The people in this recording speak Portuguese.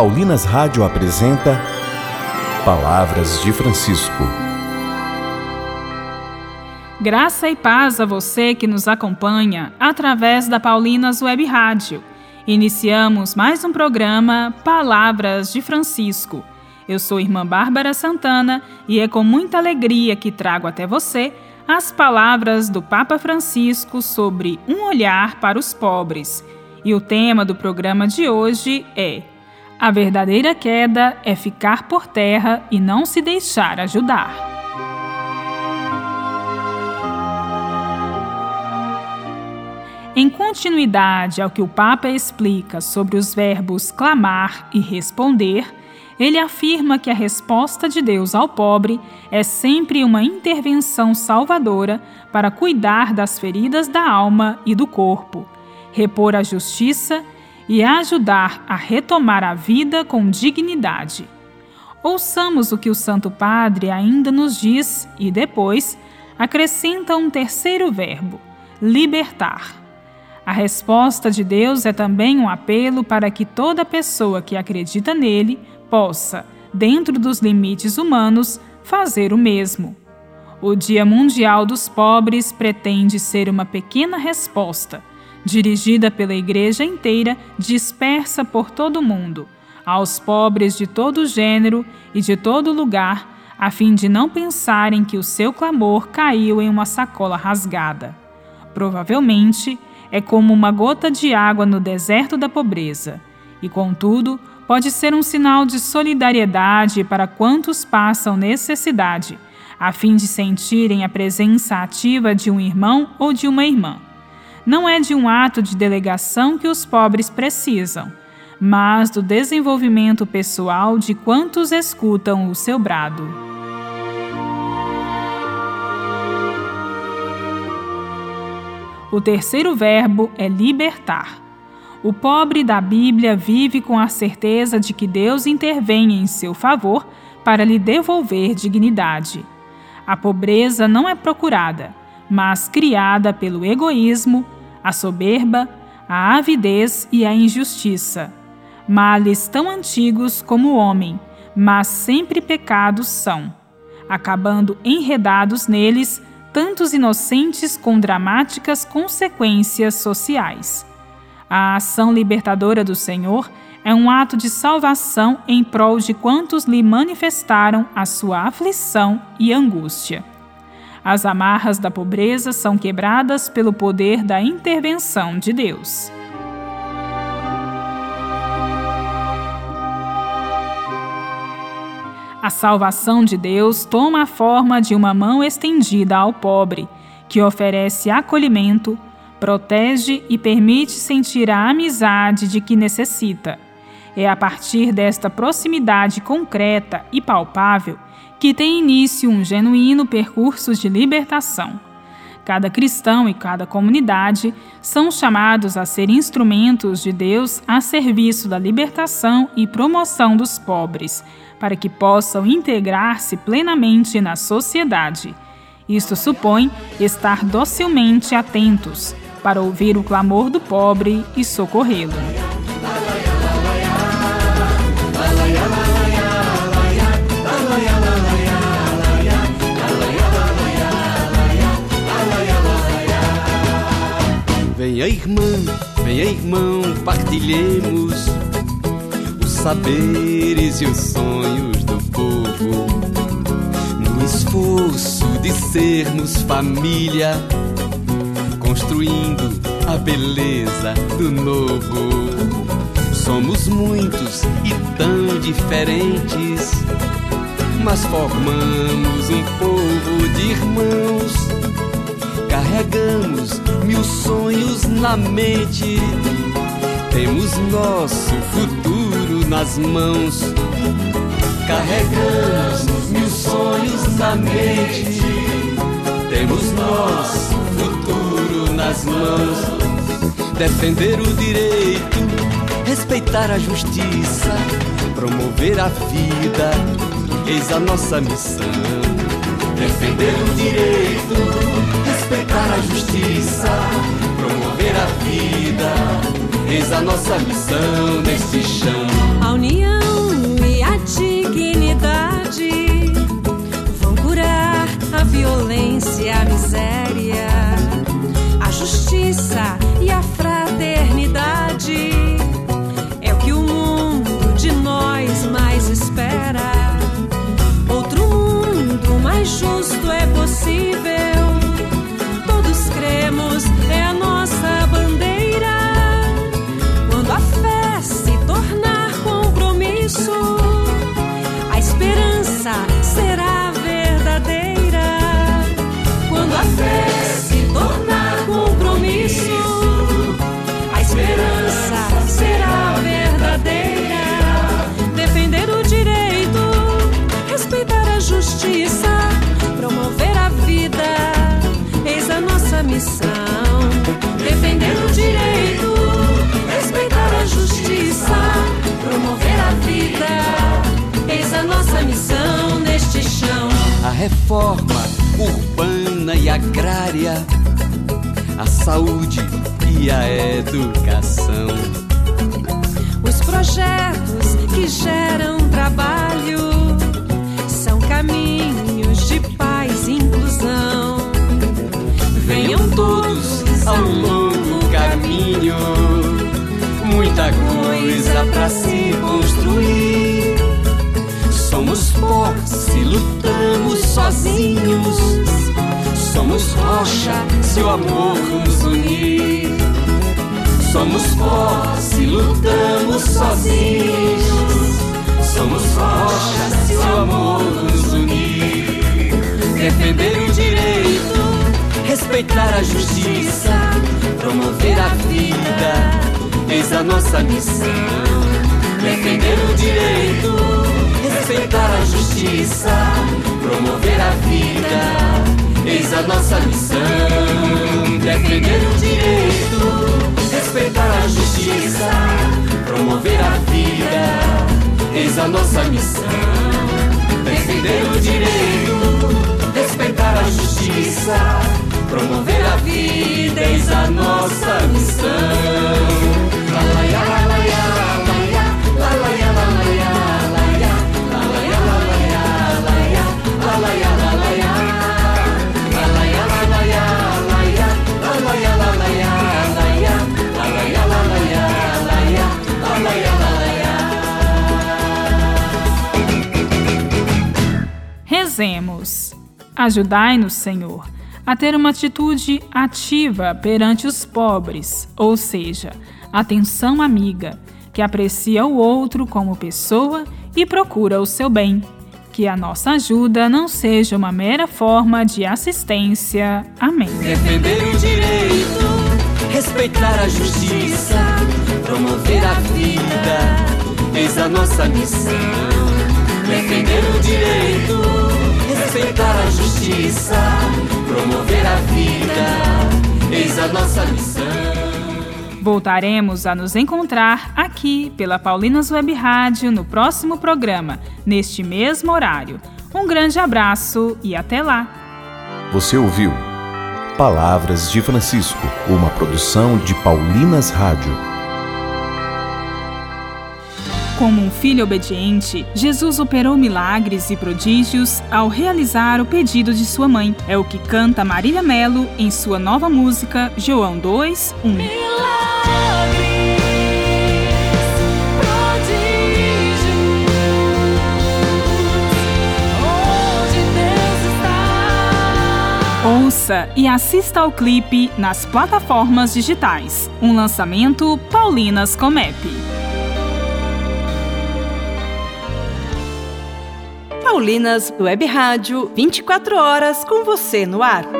Paulinas Rádio apresenta Palavras de Francisco. Graça e paz a você que nos acompanha através da Paulinas Web Rádio. Iniciamos mais um programa Palavras de Francisco. Eu sou irmã Bárbara Santana e é com muita alegria que trago até você as palavras do Papa Francisco sobre um olhar para os pobres. E o tema do programa de hoje é: A verdadeira queda é ficar por terra e não se deixar ajudar. Em continuidade ao que o Papa explica sobre os verbos clamar e responder, ele afirma que a resposta de Deus ao pobre é sempre uma intervenção salvadora para cuidar das feridas da alma e do corpo, repor a justiça e ajudar a retomar a vida com dignidade. Ouçamos o que o Santo Padre ainda nos diz e depois acrescenta um terceiro verbo: libertar. A resposta de Deus é também um apelo para que toda pessoa que acredita nele possa, dentro dos limites humanos, fazer o mesmo. O Dia Mundial dos Pobres pretende ser uma pequena resposta, dirigida pela Igreja inteira, dispersa por todo o mundo, aos pobres de todo gênero e de todo lugar, a fim de não pensarem que o seu clamor caiu em uma sacola rasgada. Provavelmente, é como uma gota de água no deserto da pobreza, e contudo, pode ser um sinal de solidariedade para quantos passam necessidade, a fim de sentirem a presença ativa de um irmão ou de uma irmã. Não é de um ato de delegação que os pobres precisam, mas do desenvolvimento pessoal de quantos escutam o seu brado. O terceiro verbo é libertar. O pobre da Bíblia vive com a certeza de que Deus intervém em seu favor para lhe devolver dignidade. A pobreza não é procurada, mas criada pelo egoísmo, a soberba, a avidez e a injustiça. Males tão antigos como o homem, mas sempre pecados são, acabando enredados neles tantos inocentes com dramáticas consequências sociais. A ação libertadora do Senhor é um ato de salvação em prol de quantos lhe manifestaram a sua aflição e angústia. As amarras da pobreza são quebradas pelo poder da intervenção de Deus. A salvação de Deus toma a forma de uma mão estendida ao pobre, que oferece acolhimento, protege e permite sentir a amizade de que necessita. É a partir desta proximidade concreta e palpável que tem início um genuíno percurso de libertação. Cada cristão e cada comunidade são chamados a ser instrumentos de Deus a serviço da libertação e promoção dos pobres, para que possam integrar-se plenamente na sociedade. Isto supõe estar docilmente atentos, para ouvir o clamor do pobre e socorrê-lo. Venha irmã, venha irmão, partilhemos os saberes e os sonhos do povo. No esforço de sermos família construindo a beleza do novo. Somos muitos e tão diferentes, mas formamos um povo de irmãos. Carregamos mil sonhos na mente, temos nosso futuro nas mãos. Carregamos mil sonhos na mente, temos nosso nas mãos. Defender o direito, respeitar a justiça, promover a vida, eis a nossa missão. Defender o direito, a justiça, promover a vida, eis a nossa missão neste chão. A união reforma urbana e agrária, a saúde e a educação. Os projetos que geram trabalho são caminhos de paz e inclusão. Venham todos ao longo caminho, muita coisa pra se construir. Somos rocha se o amor nos unir. Somos pó se lutamos sozinhos, somos rocha se o amor nos unir. Defender o direito, respeitar a justiça, promover a vida, eis a nossa missão. Defender o direito, respeitar a justiça, promover a vida, nossa missão. Defender o direito, respeitar a justiça, promover a vida, Rezemos. Ajudai-nos, Senhor, a ter uma atitude ativa perante os pobres, ou seja, atenção amiga, que aprecia o outro como pessoa e procura o seu bem. Que a nossa ajuda não seja uma mera forma de assistência. Amém. Defender o direito, respeitar a justiça, promover a vida, eis a nossa missão. A nossa missão. Voltaremos a nos encontrar aqui pela Paulinas Web Rádio no próximo programa, neste mesmo horário. Um grande abraço e até lá! Você ouviu Palavras de Francisco, uma produção de Paulinas Rádio. Como um filho obediente, Jesus operou milagres e prodígios ao realizar o pedido de sua mãe. É o que canta Marília Melo em sua nova música João 2, 1. Ouça e assista ao clipe nas plataformas digitais. Um lançamento Paulinas Comep. Paulinas Web Rádio, 24 horas com você no ar.